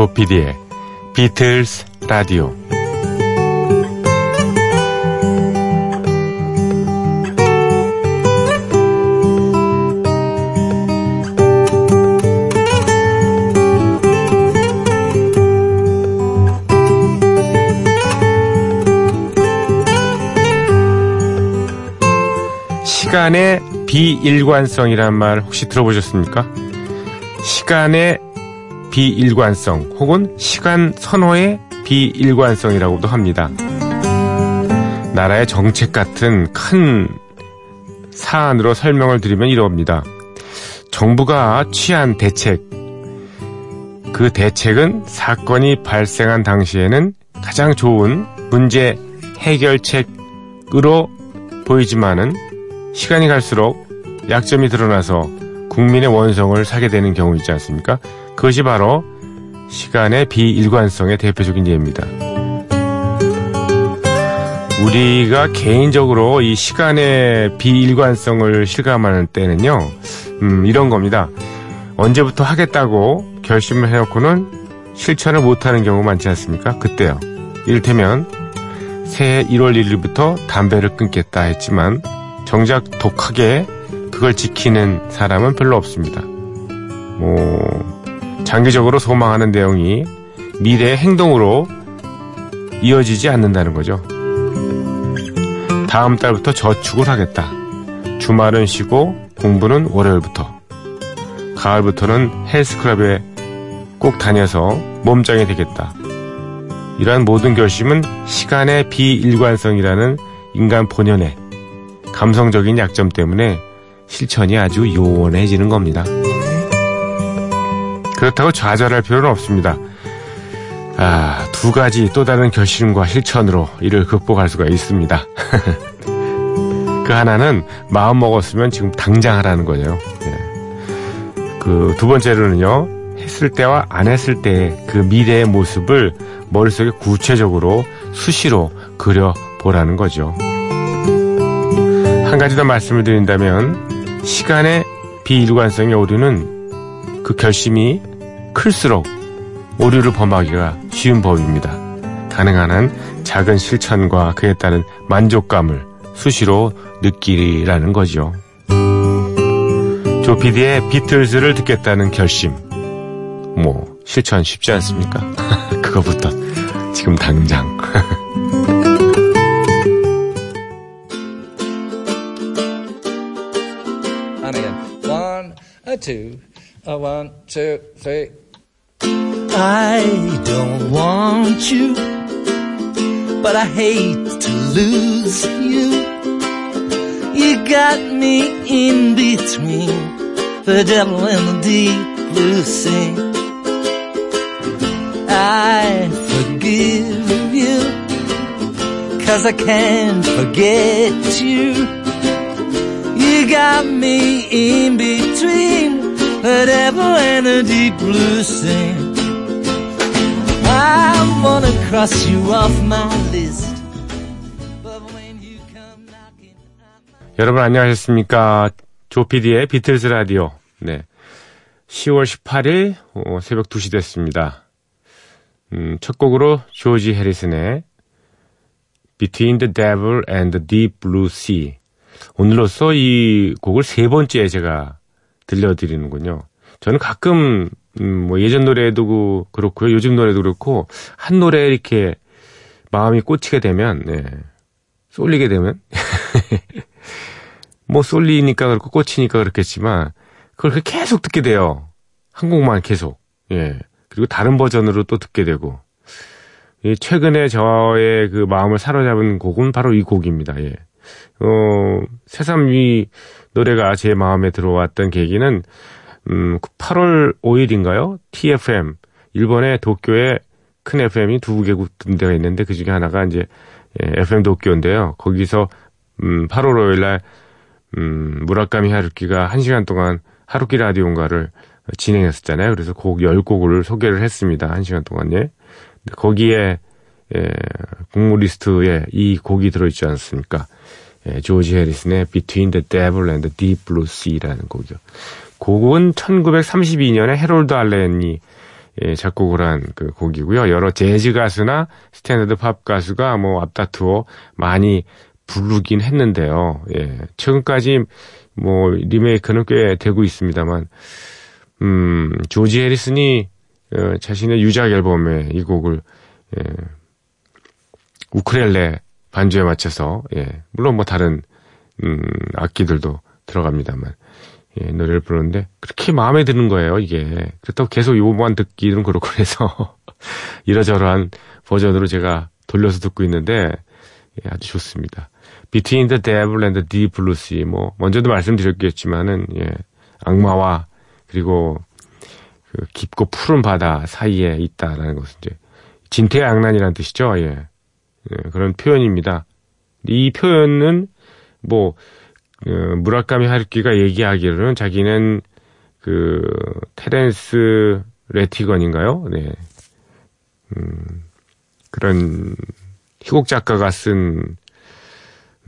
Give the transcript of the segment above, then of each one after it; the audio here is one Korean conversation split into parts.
조피디의 비틀스 라디오 시간의 비일관성이란 말 혹시 들어보셨습니까? 시간의 비일관성 혹은 시간 선호의 비일관성이라고도 합니다. 나라의 정책 같은 큰 사안으로 설명을 드리면 이럽니다. 정부가 취한 대책, 그 대책은 사건이 발생한 당시에는 가장 좋은 문제 해결책으로 보이지만은 시간이 갈수록 약점이 드러나서 국민의 원성을 사게 되는 경우 있지 않습니까? 그것이 바로 시간의 비일관성의 대표적인 예입니다. 우리가 개인적으로 이 시간의 비일관성을 실감하는 때는요, 음, 이런 겁니다. 언제부터 하겠다고 결심을 해놓고는 실천을 못하는 경우 많지 않습니까? 그때요. 이를테면 새해 1월 1일부터 담배를 끊겠다 했지만 정작 독하게 그걸 지키는 사람은 별로 없습니다. 뭐, 장기적으로 소망하는 내용이 미래의 행동으로 이어지지 않는다는 거죠. 다음 달부터 저축을 하겠다. 주말은 쉬고 공부는 월요일부터. 가을부터는 헬스클럽에 꼭 다녀서 몸짱이 되겠다. 이러한 모든 결심은 시간의 비일관성이라는 인간 본연의 감성적인 약점 때문에 실천이 아주 요원해지는 겁니다. 그렇다고 좌절할 필요는 없습니다. 아, 두 가지 또 다른 결심과 실천으로 이를 극복할 수가 있습니다. 그 하나는 마음 먹었으면 지금 당장 하라는 거예요. 예. 그두 번째로는요, 했을 때와 안 했을 때그 미래의 모습을 머릿속에 구체적으로 수시로 그려보라는 거죠. 한 가지 더 말씀을 드린다면, 시간의 비일관성의 오류는 그 결심이 클수록 오류를 범하기가 쉬운 법입니다. 가능한 한 작은 실천과 그에 따른 만족감을 수시로 느끼라는 거죠. 조피디의 비틀즈를 듣겠다는 결심. 뭐, 실천 쉽지 않습니까? 그거부터 지금 당장. And again. One. I don't want you, but I hate to lose you. You got me in between the devil and the deep blue sea. I forgive you, cause I can't forget you. You got me in between the devil and the deep blue sea. Wanna cross you off my list. 여러분 안녕하셨습니까? 조피디의 비틀즈 라디오. 네. 10월 18일 어, 새벽 2시 됐습니다. 음, 첫 곡으로 조지 해리슨의 Between the Devil and the Deep Blue Sea. 오늘로써 이 곡을 세 번째 제가 들려드리는군요. 저는 가끔 음, 뭐 예전 노래도 그- 그렇고요. 요즘 노래도 그렇고 한 노래에 이렇게 마음이 꽂히게 되면 네. 쏠리게 되면 뭐 쏠리니까 그렇고 꽂히니까 그렇겠지만 그걸 계속 듣게 돼요. 한 곡만 계속. 예. 그리고 다른 버전으로 또 듣게 되고. 예, 최근에 저의 그 마음을 사로잡은 곡은 바로 이 곡입니다. 예. 어, 새삼 이 노래가 제 마음에 들어왔던 계기는 음, 8월 5일인가요? TFM 일본의 도쿄에 큰 FM이 두 군데가 있는데 그 중에 하나가 이제 예, FM 도쿄인데요. 거기서 음, 8월 5일 날 음, 무라카미 하루키가 1시간 동안 하루키 라디오인가를 진행했었잖아요. 그래서 곡 10곡을 소개를 했습니다. 1시간 동안, 예. 거기에, 예, 곡목 리스트에 이 곡이 들어있지 않습니까? 예, 조지 해리슨의 Between the Devil and the Deep Blue Sea라는 곡이요. 곡은 1932년에 해롤드 알렌이 예, 작곡을 한 그 곡이고요. 여러 재즈 가수나 스탠다드 팝 가수가 뭐 앞다투어 많이 부르긴 했는데요. 예, 최근까지 뭐 리메이크는 꽤 되고 있습니다만, 음, 조지 해리슨이 어, 자신의 유작 앨범에 이 곡을 예, 우크렐레 반주에 맞춰서 예, 물론 뭐 다른 음, 악기들도 들어갑니다만 예, 노래를 부르는데 그렇게 마음에 드는 거예요 이게 그렇다고 계속 요만 듣기는 그렇고 그래서 이러저러한 버전으로 제가 돌려서 듣고 있는데 예, 아주 좋습니다. Between the Devil and the Deep Blue Sea 뭐 먼저도 말씀드렸겠지만은 예, 악마와 그리고 그 깊고 푸른 바다 사이에 있다라는 것은 이제 진퇴양난이라는 뜻이죠. 예. 예 그런 표현입니다. 이 표현은 뭐 어, 무라카미 하루키가 얘기하기로는 자기는 그 테렌스 레티건인가요? 네. 음, 그런 희곡 작가가 쓴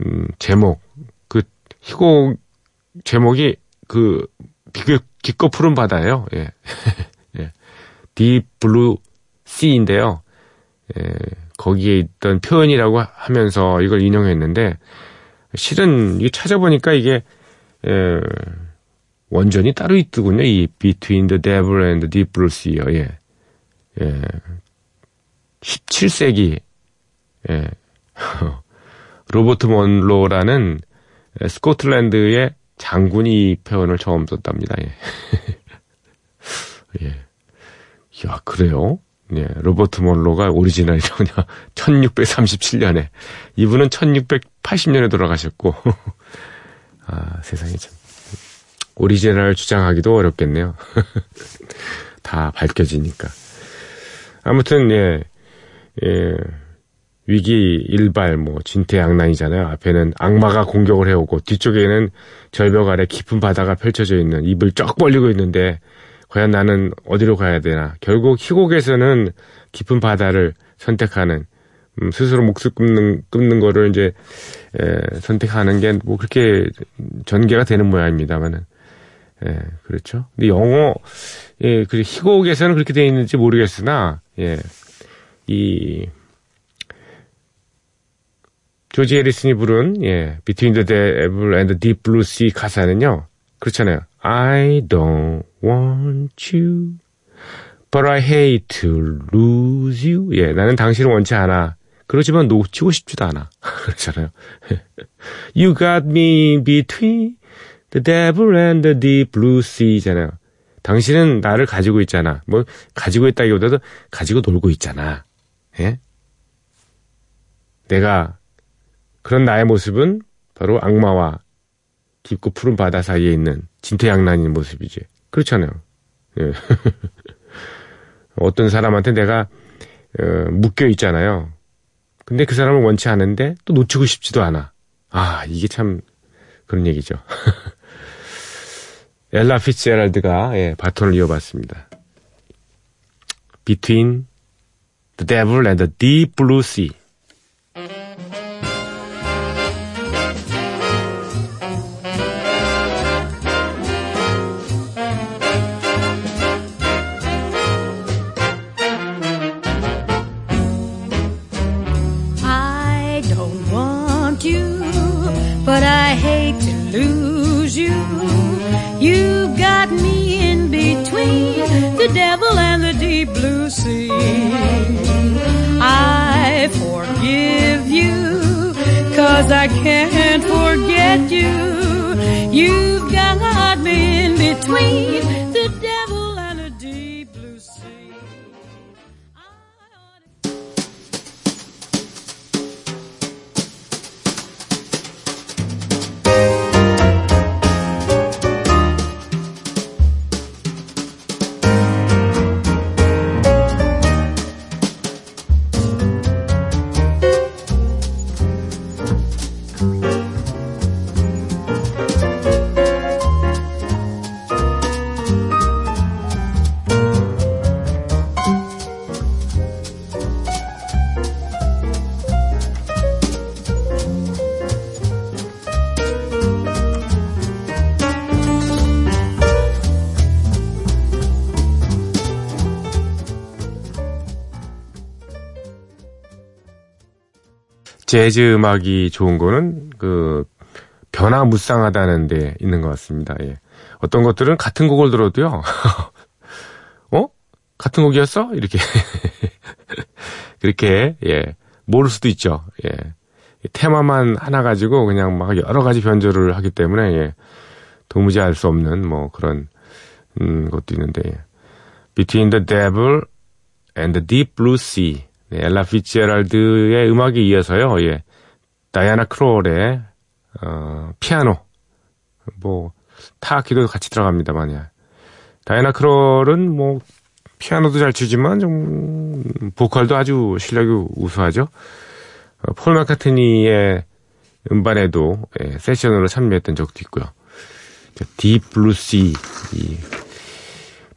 음, 제목 그 희곡 제목이 그 깊고 푸른 바다예요. 예. 예. Deep Blue Sea인데요. 예. 거기에 있던 표현이라고 하면서 이걸 인용했는데 실은 이 찾아보니까 이게 에, 원전이 따로 있더군요. 이 Between the Devil and the Deep Blue Sea. 예. 예. 17세기 예. 로버트 먼로라는 스코틀랜드의 장군이 이 표현을 처음 썼답니다. 예. 예. 야, 그래요? 예, 로버트 먼로가 오리지널이더군요. 1637년에. 이분은 1680년에 돌아가셨고. 아, 세상에 참. 오리지널 주장하기도 어렵겠네요. 다 밝혀지니까. 아무튼, 예, 예, 위기 일발, 뭐, 진퇴양난이잖아요. 앞에는 악마가 공격을 해오고, 뒤쪽에는 절벽 아래 깊은 바다가 펼쳐져 있는, 입을 쩍 벌리고 있는데, 과연 나는 어디로 가야 되나. 결국 희곡에서는 깊은 바다를 선택하는, 음, 스스로 목숨 끊는, 끊는 거를 이제, 에, 선택하는 게 뭐 그렇게 전개가 되는 모양입니다만은. 예, 그렇죠. 근데 영어, 예, 그 희곡에서는 그렇게 되어 있는지 모르겠으나, 예, 이, 조지 해리슨이 부른, 예, Between the Devil and the Deep Blue Sea 가사는요, 그렇잖아요. I don't want you, but I hate to lose you. 예, 나는 당신을 원치 않아. 그렇지만 놓치고 싶지도 않아. 그렇잖아요. you got me between the devil and the deep blue sea잖아요. 당신은 나를 가지고 있잖아. 뭐 가지고 있다기보다도 가지고 놀고 있잖아. 예? 내가 그런 나의 모습은 바로 악마와 깊고 푸른 바다 사이에 있는 진퇴양난인 모습이지. 그렇잖아요. 예. 어떤 사람한테 내가 어, 묶여 있잖아요. 근데 그 사람을 원치 않은데 또 놓치고 싶지도 않아. 아, 이게 참 그런 얘기죠. 엘라 피츠제랄드가 예, 바톤을 이어봤습니다. Between the Devil and the Deep Blue Sea. Cause I can't forget you. You've got me in between 재즈 음악이 좋은 거는 그 변화무쌍하다는 데 있는 것 같습니다. 예. 어떤 것들은 같은 곡을 들어도요. 어? 같은 곡이었어? 이렇게 그렇게 예. 모를 수도 있죠. 예. 테마만 하나 가지고 그냥 막 여러 가지 변조를 하기 때문에 예. 도무지 알 수 없는 뭐 그런 음, 것도 있는데 예. Between the Devil and the Deep Blue Sea 네, 엘라 피츠제랄드의 음악에 이어서요. 예. 다이아나 크롤의 어, 피아노 뭐 타악기도 같이 들어갑니다만 예. 다이아나 크롤은 뭐 피아노도 잘 치지만 좀 보컬도 아주 실력이 우수하죠. 어, 폴 마카트니의 음반에도 예, 세션으로 참여했던 적도 있고요. Deep Blue Sea 이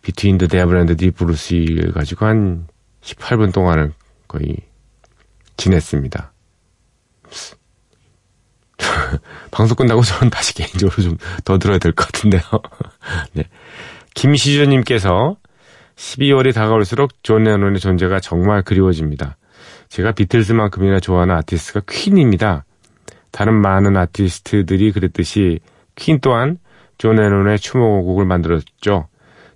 Between the Devil and Deep Blue Sea 가지고 한 18분 동안을 거의 지냈습니다. 방송 끝나고 저는 다시 개인적으로 좀 더 들어야 될 것 같은데요. 네. 김시주님께서 12월이 다가올수록 존 레논의 존재가 정말 그리워집니다. 제가 비틀즈만큼이나 좋아하는 아티스트가 퀸입니다. 다른 많은 아티스트들이 그랬듯이 퀸 또한 존 레논의 추모곡을 만들었죠.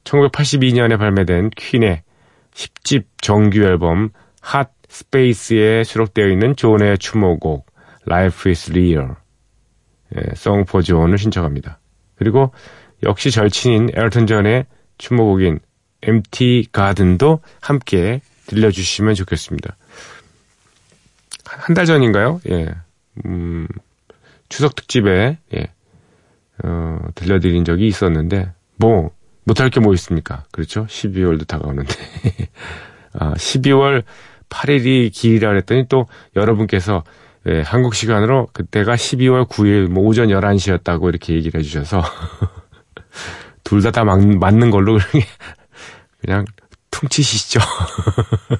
1982년에 발매된 퀸의 10집 정규 앨범 Hot Space에 수록되어 있는 존의 추모곡 Life is Real 예, Song for 존을 신청합니다. 그리고 역시 절친인 엘튼 존의 추모곡인 Empty Garden도 함께 들려주시면 좋겠습니다. 한 달 전인가요? 예. 음, 추석 특집에, 예. 어, 들려드린 적이 있었는데, 뭐, 못할 게 뭐 있습니까? 그렇죠? 12월도 다가오는데. 아, 12월 8일이 길이라 그랬더니 또 여러분께서 예, 한국 시간으로 그때가 12월 9일 뭐 오전 11시였다고 이렇게 얘기를 해주셔서 둘 다다 맞는 걸로 그냥 퉁치시죠.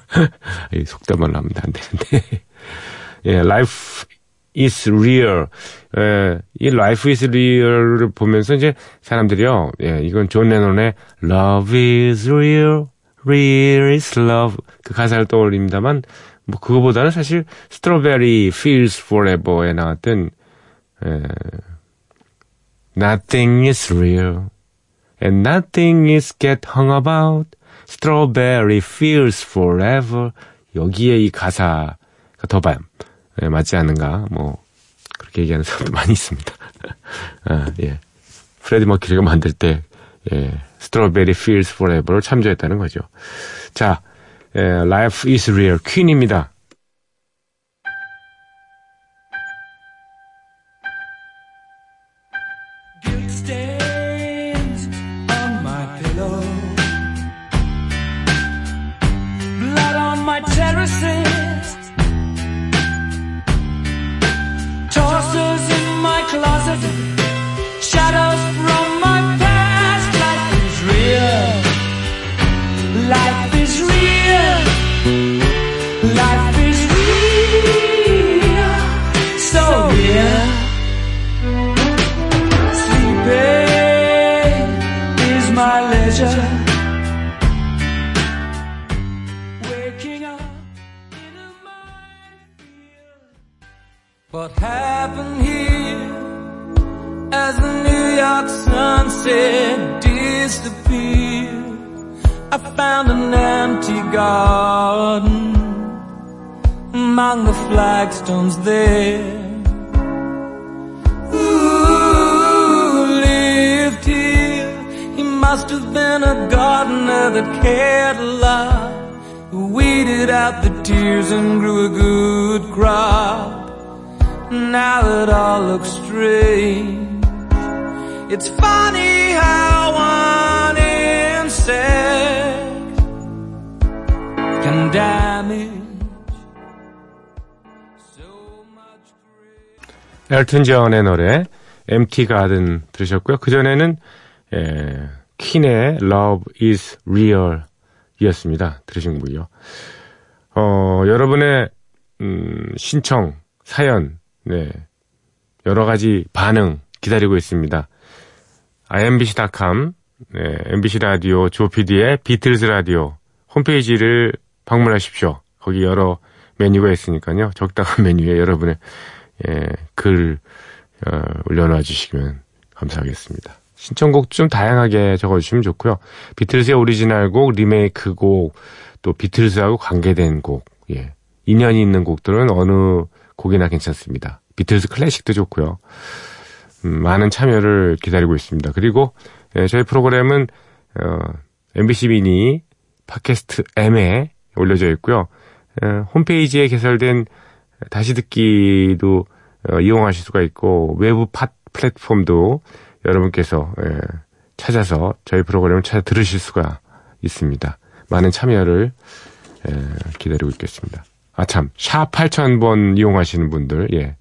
속담을 하면 안 되는데. 예, life is real. 예, 이 life is real을 보면서 이제 사람들이요, 예, 이건 존 레논의 love is real, real is love. 그 가사를 떠올립니다만, 뭐, 그거보다는 사실, Strawberry Fields Forever에 나왔던, 예, nothing is real. And nothing is get hung about. Strawberry feels forever. 여기에 이 가사가 더 반, 예, 맞지 않은가. 뭐, 그렇게 얘기하는 사람도 많이 있습니다. 아, 예. 프레디 머큐리가 만들 때, 예, Strawberry feels forever를 참조했다는 거죠. 자, 예, Life is real. 퀸입니다. What garden among the flagstones there. Who lived here? He must have been a gardener that cared a lot. Who weeded out the tears and grew a good crop. now it all looks strange. It's funny how one 엘튼 존의 노래 Empty Garden 들으셨고요. 그 전에는 에, 퀸의 Love Is Real 이었습니다. 들으신 거고요. 어, 여러분의 음, 신청, 사연 네. 여러 가지 반응 기다리고 있습니다. imbc.com, 네, MBC 라디오 조피디의 비틀즈 라디오 홈페이지를 방문하십시오. 거기 여러 메뉴가 있으니까요. 적당한 메뉴에 여러분의 예, 글 어, 올려놔 주시면 감사하겠습니다. 신청곡 좀 다양하게 적어주시면 좋고요. 비틀즈의 오리지널 곡, 리메이크 곡, 또 비틀즈하고 관계된 곡, 예. 인연이 있는 곡들은 어느 곡이나 괜찮습니다. 비틀즈 클래식도 좋고요. 음, 많은 참여를 기다리고 있습니다. 그리고 예, 저희 프로그램은 어, MBC 미니 팟캐스트 M에 올려져 있고요. 예, 홈페이지에 개설된 다시 듣기도 어, 이용하실 수가 있고 외부 팟 플랫폼도 여러분께서 예, 찾아서 저희 프로그램을 찾아 들으실 수가 있습니다. 많은 참여를 예, 기다리고 있겠습니다. 아 참, 샵 8000번 이용하시는 분들, 예.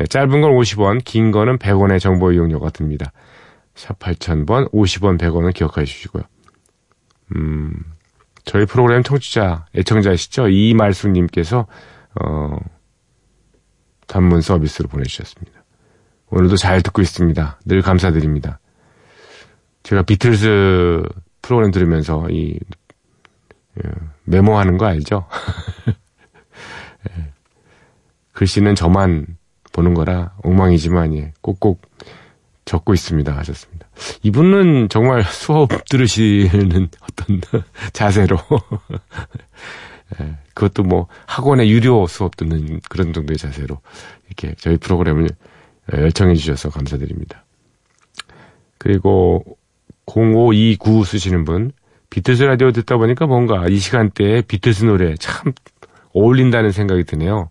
예, 짧은 건 50원, 긴 거는 100원의 정보 이용료가 듭니다. 샵 8000번, 50원, 100원은 기억해 주시고요. 음, 저희 프로그램 청취자, 애청자시죠? 이말수님께서, 어, 단문 서비스로 보내주셨습니다. 오늘도 잘 듣고 있습니다. 늘 감사드립니다. 제가 비틀스 프로그램 들으면서 이 예, 메모하는 거 알죠? 예. 글씨는 저만 보는 거라 엉망이지만 예, 꼭꼭 적고 있습니다 하셨습니다. 이분은 정말 수업 들으시는 어떤 자세로 예, 그것도 뭐 학원의 유료 수업 듣는 그런 정도의 자세로 이렇게 저희 프로그램을 열청해 주셔서 감사드립니다. 그리고 0529 쓰시는 분 비틀스 라디오 듣다 보니까 뭔가 이 시간대에 비틀스 노래 참 어울린다는 생각이 드네요.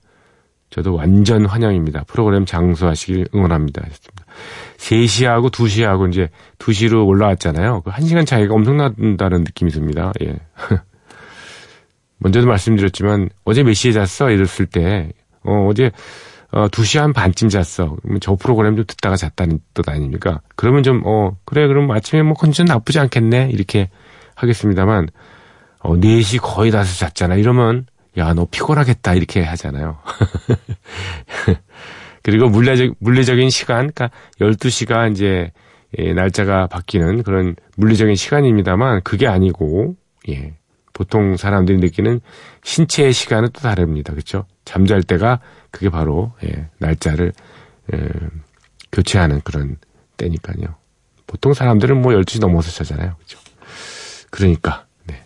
저도 완전 환영입니다. 프로그램 장수하시길 응원합니다. 하셨습니다. 3시하고 2시하고 이제 2시로 올라왔잖아요. 그 1시간 차이가 엄청난다는 느낌이 듭니다. 예. 먼저도 말씀드렸지만 어제 몇 시에 잤어? 이랬을 때 어, 어제 어, 2시 한 반쯤 잤어. 저 프로그램 좀 듣다가 잤다는 뜻 아닙니까? 그러면 좀, 어, 그래, 그럼 아침에 뭐 컨디션 나쁘지 않겠네? 이렇게 하겠습니다만, 어, 4시 거의 다서 잤잖아. 이러면, 야, 너 피곤하겠다. 이렇게 하잖아요. 그리고 물리적, 물리적인 시간, 그러니까 12시가 이제, 예, 날짜가 바뀌는 그런 물리적인 시간입니다만, 그게 아니고, 예. 보통 사람들이 느끼는 신체의 시간은 또 다릅니다. 그렇죠? 잠잘 때가 그게 바로 예, 날짜를 예, 교체하는 그런 때니까요. 보통 사람들은 뭐 12시 넘어서 자잖아요. 그죠? 그러니까, 네.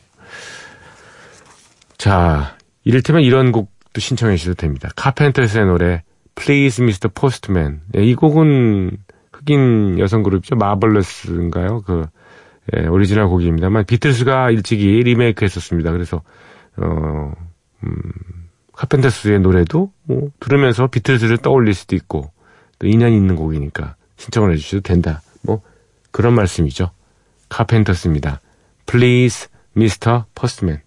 자, 이를테면 이런 곡도 신청해 주셔도 됩니다. 카펜터스의 노래, Please Mr. Postman. 예, 이 곡은 흑인 여성 그룹이죠. 마블러스인가요? 그, 예, 오리지널 곡입니다만, 비틀스가 일찍이 리메이크 했었습니다. 그래서, 어, 음, 카펜터스의 노래도 뭐 들으면서 비틀즈를 떠올릴 수도 있고 또 인연이 있는 곡이니까 신청을 해주셔도 된다. 뭐 그런 말씀이죠. 카펜터스입니다. Please, Mr. Postman.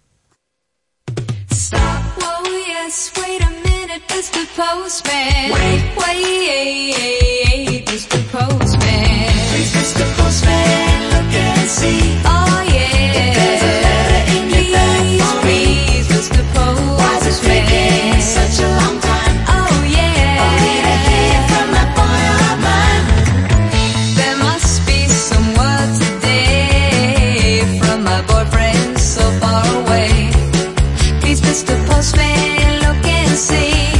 Stop, whoa, yes, wait a minute, Mr. Postman. Wait, wait, Mr. Postman. So far away. Please, Mr. Postman, look and see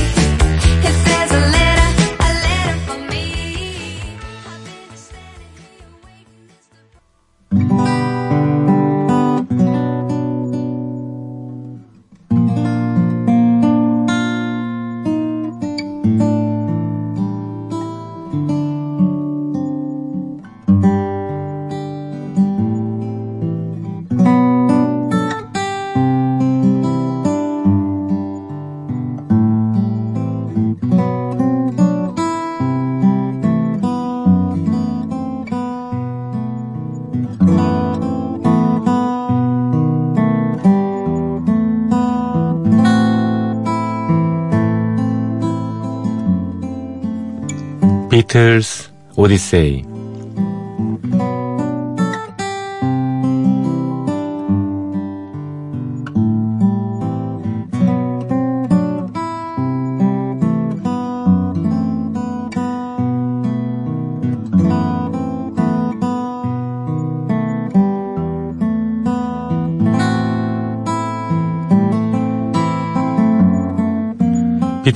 비틀스 오디세이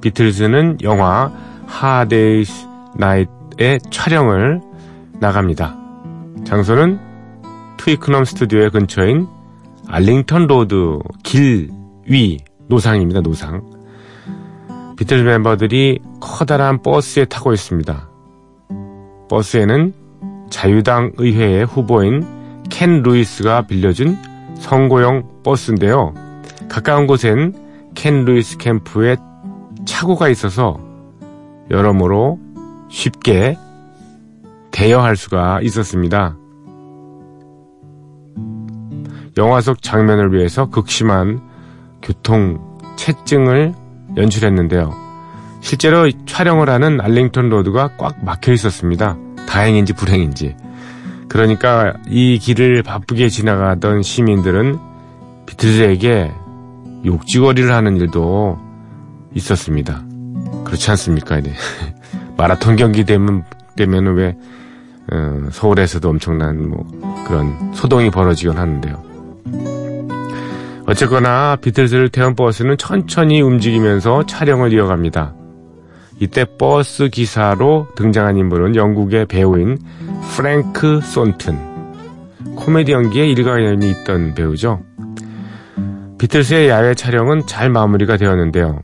비틀즈는 영화 Hard Day's Night의 촬영을 나갑니다. 장소는 트위크넘 스튜디오의 근처인 알링턴 로드 길 위 노상입니다. 노상. 비틀즈 멤버들이 커다란 버스에 타고 있습니다. 버스에는 자유당 의회의 후보인 켄 루이스가 빌려준 선거용 버스인데요. 가까운 곳엔 켄 루이스 캠프의 차고가 있어서 여러모로 쉽게 대여할 수가 있었습니다. 영화 속 장면을 위해서 극심한 교통 체증을 연출했는데요. 실제로 촬영을 하는 알링턴 로드가 꽉 막혀 있었습니다. 다행인지 불행인지. 그러니까 이 길을 바쁘게 지나가던 시민들은 비틀즈에게 욕지거리를 하는 일도 있었습니다. 그렇지 않습니까? 네. 마라톤 경기 되면 되면은 왜 어, 서울에서도 엄청난 뭐 그런 소동이 벌어지곤 하는데요. 어쨌거나 비틀즈를 태운 버스는 천천히 움직이면서 촬영을 이어갑니다. 이때 버스 기사로 등장한 인물은 영국의 배우인 프랭크 손튼. 코미디 연기에 일가견이 있던 배우죠. 비틀스의 야외 촬영은 잘 마무리가 되었는데요.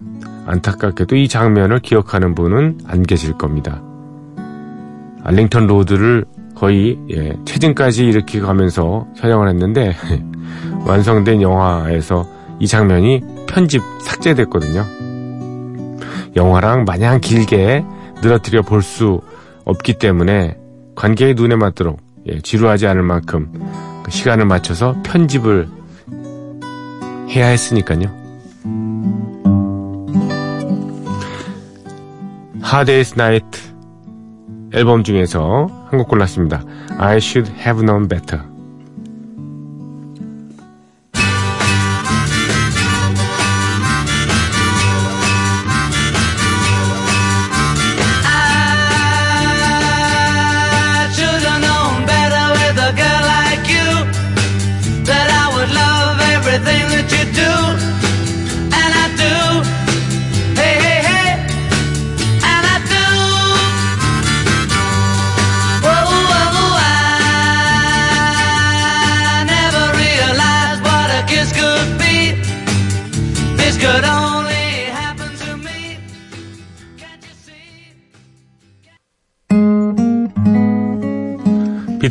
안타깝게도 이 장면을 기억하는 분은 안 계실 겁니다. 알링턴 로드를 거의 예, 체증까지 일으키고 가면서 촬영을 했는데 완성된 영화에서 이 장면이 편집 삭제됐거든요. 영화를 마냥 길게 늘어뜨려 볼 수 없기 때문에 관객의 눈에 맞도록 예, 지루하지 않을 만큼 그 시간을 맞춰서 편집을 해야 했으니까요. 하데이스 나이트 앨범 중에서 한 곡 골랐습니다. I should have known better.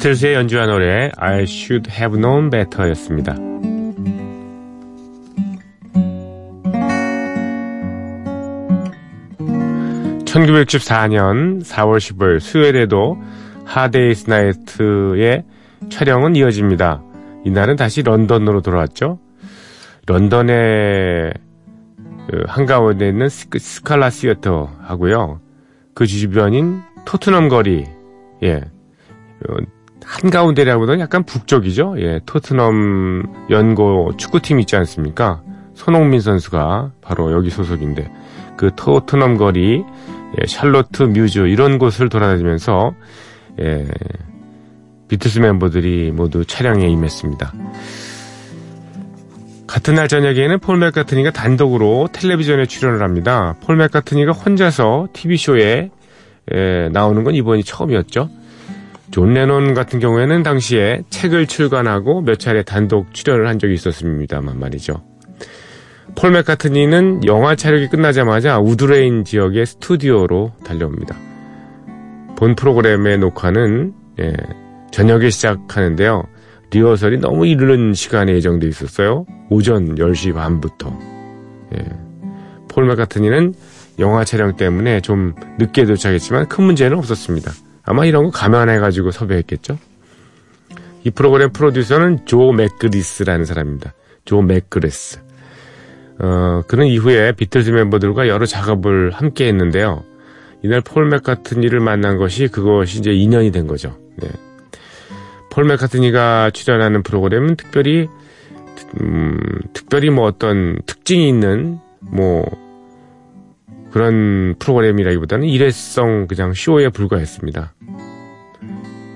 비틀스의 연주한 노래 I should have known better였습니다. (1964년 4월 15일) 수요일에도 하데이스 나이트의 촬영은 이어집니다. 이날은 다시 런던으로 돌아왔죠. 런던의 그 한가운데 있는 스칼라 시어터 하고요. 그 주변인 토트넘 거리, 예, 어, 한가운데라고보다는 약간 북쪽이죠. 예, 토트넘 연고 축구팀 있지 않습니까? 손흥민 선수가 바로 여기 소속인데 그 토트넘 거리, 예, 샬로트 뮤즈 이런 곳을 돌아다니면서 예, 비트스 멤버들이 모두 촬영에 임했습니다. 같은 날 저녁에는 폴 맥카트니가 단독으로 텔레비전에 출연을 합니다. 폴 맥카트니가 혼자서 TV쇼에 예, 나오는 건 이번이 처음이었죠. 존 레논 같은 경우에는 당시에 책을 출간하고 몇 차례 단독 출연을 한 적이 있었습니다만 말이죠. 폴 맥카트니는 영화 촬영이 끝나자마자 우드레인 지역의 스튜디오로 달려옵니다. 본 프로그램의 녹화는 예, 저녁에 시작하는데요. 리허설이 너무 이른 시간에 예정돼 있었어요. 오전 10시 반부터. 예. 폴 맥카트니는 영화 촬영 때문에 좀 늦게 도착했지만 큰 문제는 없었습니다. 아마 이런 거 감안해가지고 섭외했겠죠? 이 프로그램 프로듀서는 조 맥그리스라는 사람입니다. 조 맥그리스. 어, 그런 이후에 비틀즈 멤버들과 여러 작업을 함께 했는데요. 이날 폴 맥카트니를 만난 것이 그것이 이제 인연이 된 거죠. 네. 폴 맥카트니가 출연하는 프로그램은 특별히 음, 특별히 뭐 어떤 특징이 있는 뭐 그런 프로그램이라기보다는 일회성 그냥 쇼에 불과했습니다.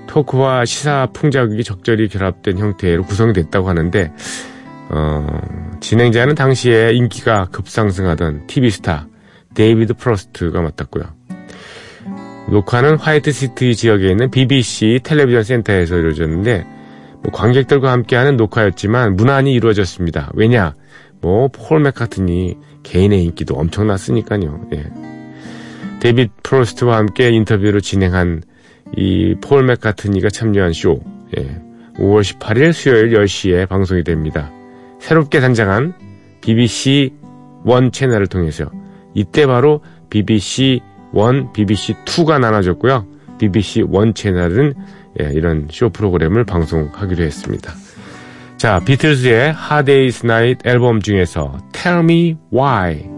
토크와 시사 풍자극이 적절히 결합된 형태로 구성이 됐다고 하는데 어, 진행자는 당시에 인기가 급상승하던 TV 스타 데이비드 프로스트가 맡았고요. 녹화는 화이트 시티 지역에 있는 BBC 텔레비전 센터에서 이루어졌는데 뭐 관객들과 함께하는 녹화였지만 무난히 이루어졌습니다. 왜냐? 뭐 폴 맥카트니 개인의 인기도 엄청났으니까요. 예. 데이비드 프로스트와 함께 인터뷰를 진행한 이 폴 맥카트니가 참여한 쇼. 예. 5월 18일 수요일 10시에 방송이 됩니다. 새롭게 단장한 BBC One 채널을 통해서 이때 바로 BBC One, BBC 2가 나눠졌고요. BBC 원 채널은 예, 이런 쇼 프로그램을 방송하기로 했습니다. 자, 비틀즈의 Day's Night 앨범 중에서 Tell Me Why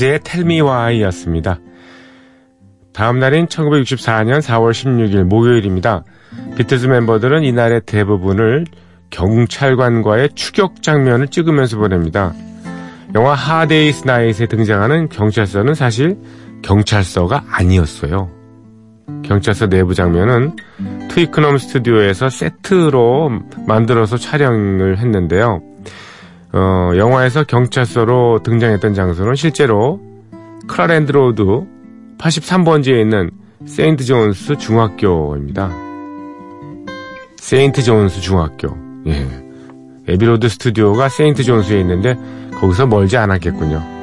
비틀즈의 Why였습니다. 다음 날인 1964년 4월 16일 목요일입니다. 비틀즈 멤버들은 이날의 대부분을 경찰관과의 추격 장면을 찍으면서 보냅니다. 영화 하데이스 나잇에 등장하는 경찰서는 사실 경찰서가 아니었어요. 경찰서 내부 장면은 트위크넘 스튜디오에서 세트로 만들어서 촬영을 했는데요. 어, 영화에서 경찰서로 등장했던 장소는 실제로 크라랜드 로드 83번지에 있는 세인트 존스 중학교입니다. 세인트 존스 중학교. 예. 에비로드 스튜디오가 세인트 존스에 있는데 거기서 멀지 않았겠군요.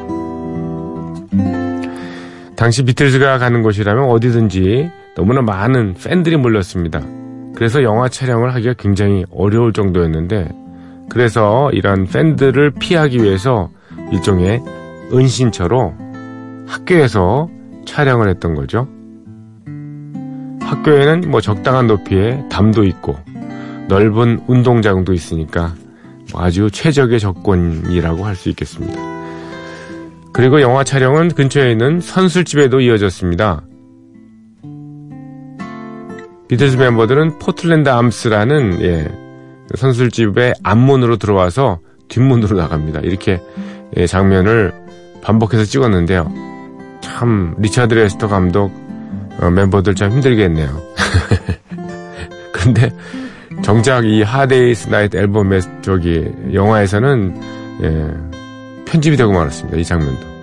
당시 비틀즈가 가는 곳이라면 어디든지 너무나 많은 팬들이 몰렸습니다. 그래서 영화 촬영을 하기가 굉장히 어려울 정도였는데 그래서 이런 팬들을 피하기 위해서 일종의 은신처로 학교에서 촬영을 했던 거죠. 학교에는 뭐 적당한 높이의 담도 있고 넓은 운동장도 있으니까 뭐 아주 최적의 조건이라고 할 수 있겠습니다. 그리고 영화 촬영은 근처에 있는 선술집에도 이어졌습니다. 비틀즈 멤버들은 포틀랜드 암스라는 예, 선술집의 앞문으로 들어와서 뒷문으로 나갑니다. 이렇게 예, 장면을 반복해서 찍었는데요. 참 리차드 레스터 감독 어, 멤버들 참 힘들겠네요. 근데 정작 이 Hard Day's Night 앨범의 저기 영화에서는 예, 편집이 되고 말았습니다. 이 장면도.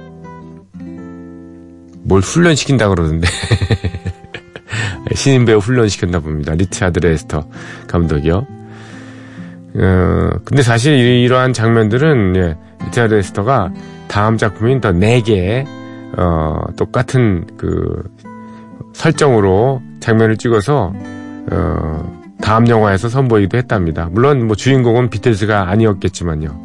뭘 훈련시킨다 그러던데. 신인 배우 훈련시켰나 봅니다. 리차드 레스터 감독이요. 어, 근데 사실 이- 이러한 장면들은 예, 리차드 레스터가 다음 작품인 더 4개 어, 똑같은 그 설정으로 장면을 찍어서 어, 다음 영화에서 선보이기도 했답니다. 물론 뭐 주인공은 비틀즈가 아니었겠지만요.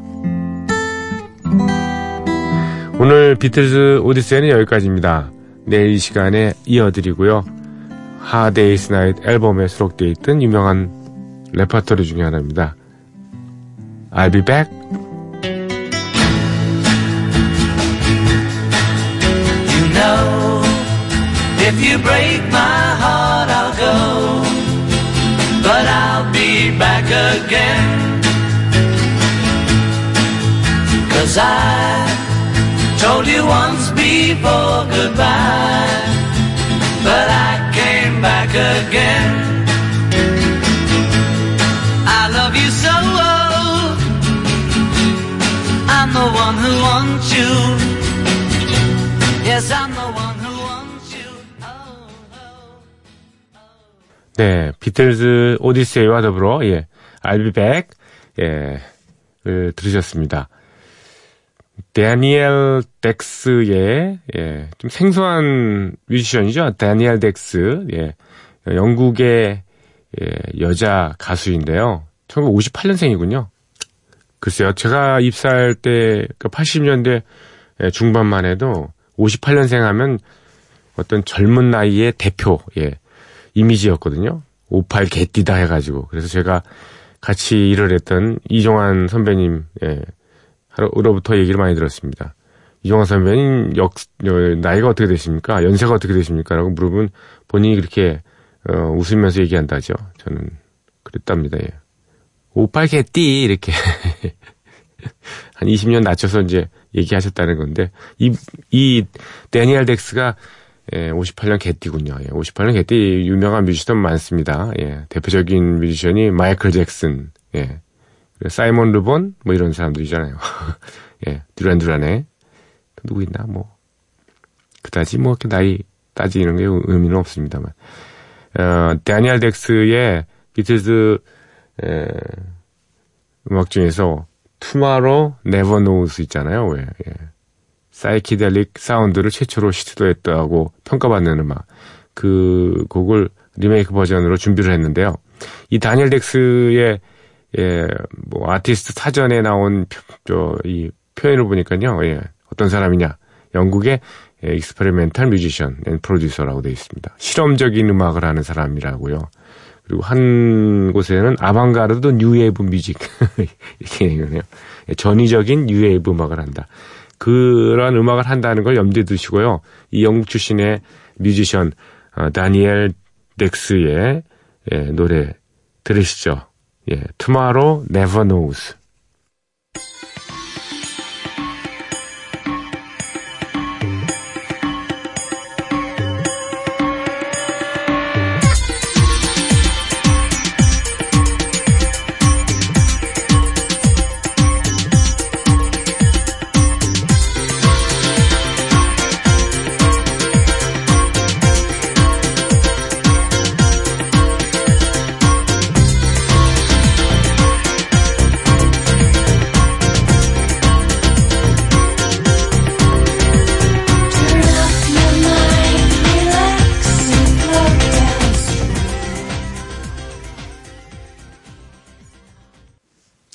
오늘 비틀즈 오디세이는 여기까지입니다. 내일 이 시간에 이어드리고요. Hard Day's Night 앨범에 수록되어 있던 유명한 레퍼토리 중에 하나입니다. I'll be back. You know, if you break my heart, I'll go. But I'll be back again. Cause I told you once before goodbye. But I came back again. 네, 비틀즈 오디세이와 더불어 예, I'll be back 예, 을 들으셨습니다. 데니엘 덱스의 예, 좀 생소한 뮤지션이죠. 데니엘 덱스 예, 영국의 예, 여자 가수인데요. 1958년생이군요. 글쎄요, 제가 입사할 때, 그 80년대 중반만 해도 58년생 하면 어떤 젊은 나이의 대표, 예, 이미지였거든요. 58 개띠다 해가지고. 그래서 제가 같이 일을 했던 이종환 선배님, 예, 하로부터 얘기를 많이 들었습니다. 이종환 선배님 역, 어, 나이가 어떻게 되십니까? 연세가 어떻게 되십니까? 라고 물어보면 본인이 그렇게, 어, 웃으면서 얘기한다죠. 저는 그랬답니다, 예. 58개띠 이렇게. 한 20년 낮춰서 이제 얘기하셨다는 건데 이 이 데니엘 덱스가 예, 58년 개띠군요. 예, 58년 개띠 유명한 뮤지션 많습니다. 예, 대표적인 뮤지션이 마이클 잭슨, 예, 사이먼 르본 뭐 이런 사람들이잖아요. 예, 듀란 듀란의. 누구 있나? 뭐. 그다지 뭐 나이 따지는 게 의미는 없습니다만. 어, 데니엘 덱스의 비틀즈 에, 음악 중에서 Tomorrow Never Knows 있잖아요. 왜? 예. 사이키델릭 사운드를 최초로 시도했다고 평가받는 음악. 그 곡을 리메이크 버전으로 준비를 했는데요. 이 다니엘 덱스의 예, 뭐 아티스트 사전에 나온 저 이 표현을 보니까요. 예. 어떤 사람이냐? 영국의 예, experimental musician and producer라고 되어 있습니다. 실험적인 음악을 하는 사람이라고요. 그리고 한 곳에는 아방가르드 뉴웨이브 music 이렇게 얘기해요. 전위적인 뉴웨이브 음악을 한다. 그러한 음악을 한다는 걸 염두에 두시고요. 이 영국 출신의 뮤지션 어, 다니엘 덱스의 예, 노래 들으시죠. 예, Tomorrow Never Knows.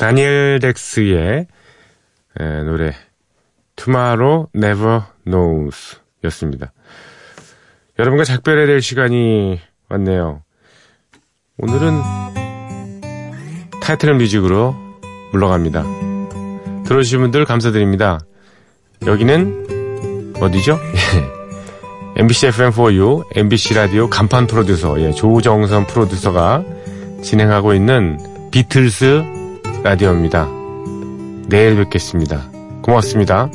다니엘 덱스의 에, 노래 Tomorrow Never Knows 였습니다. 여러분과 작별해야 될 시간이 왔네요. 오늘은 타이틀 뮤직으로 물러갑니다. 들어주신 분들 감사드립니다. 여기는 어디죠? MBC FM4U, MBC 라디오 간판 프로듀서, 예, 조정선 프로듀서가 진행하고 있는 비틀스 라디오입니다. 내일 뵙겠습니다. 고맙습니다.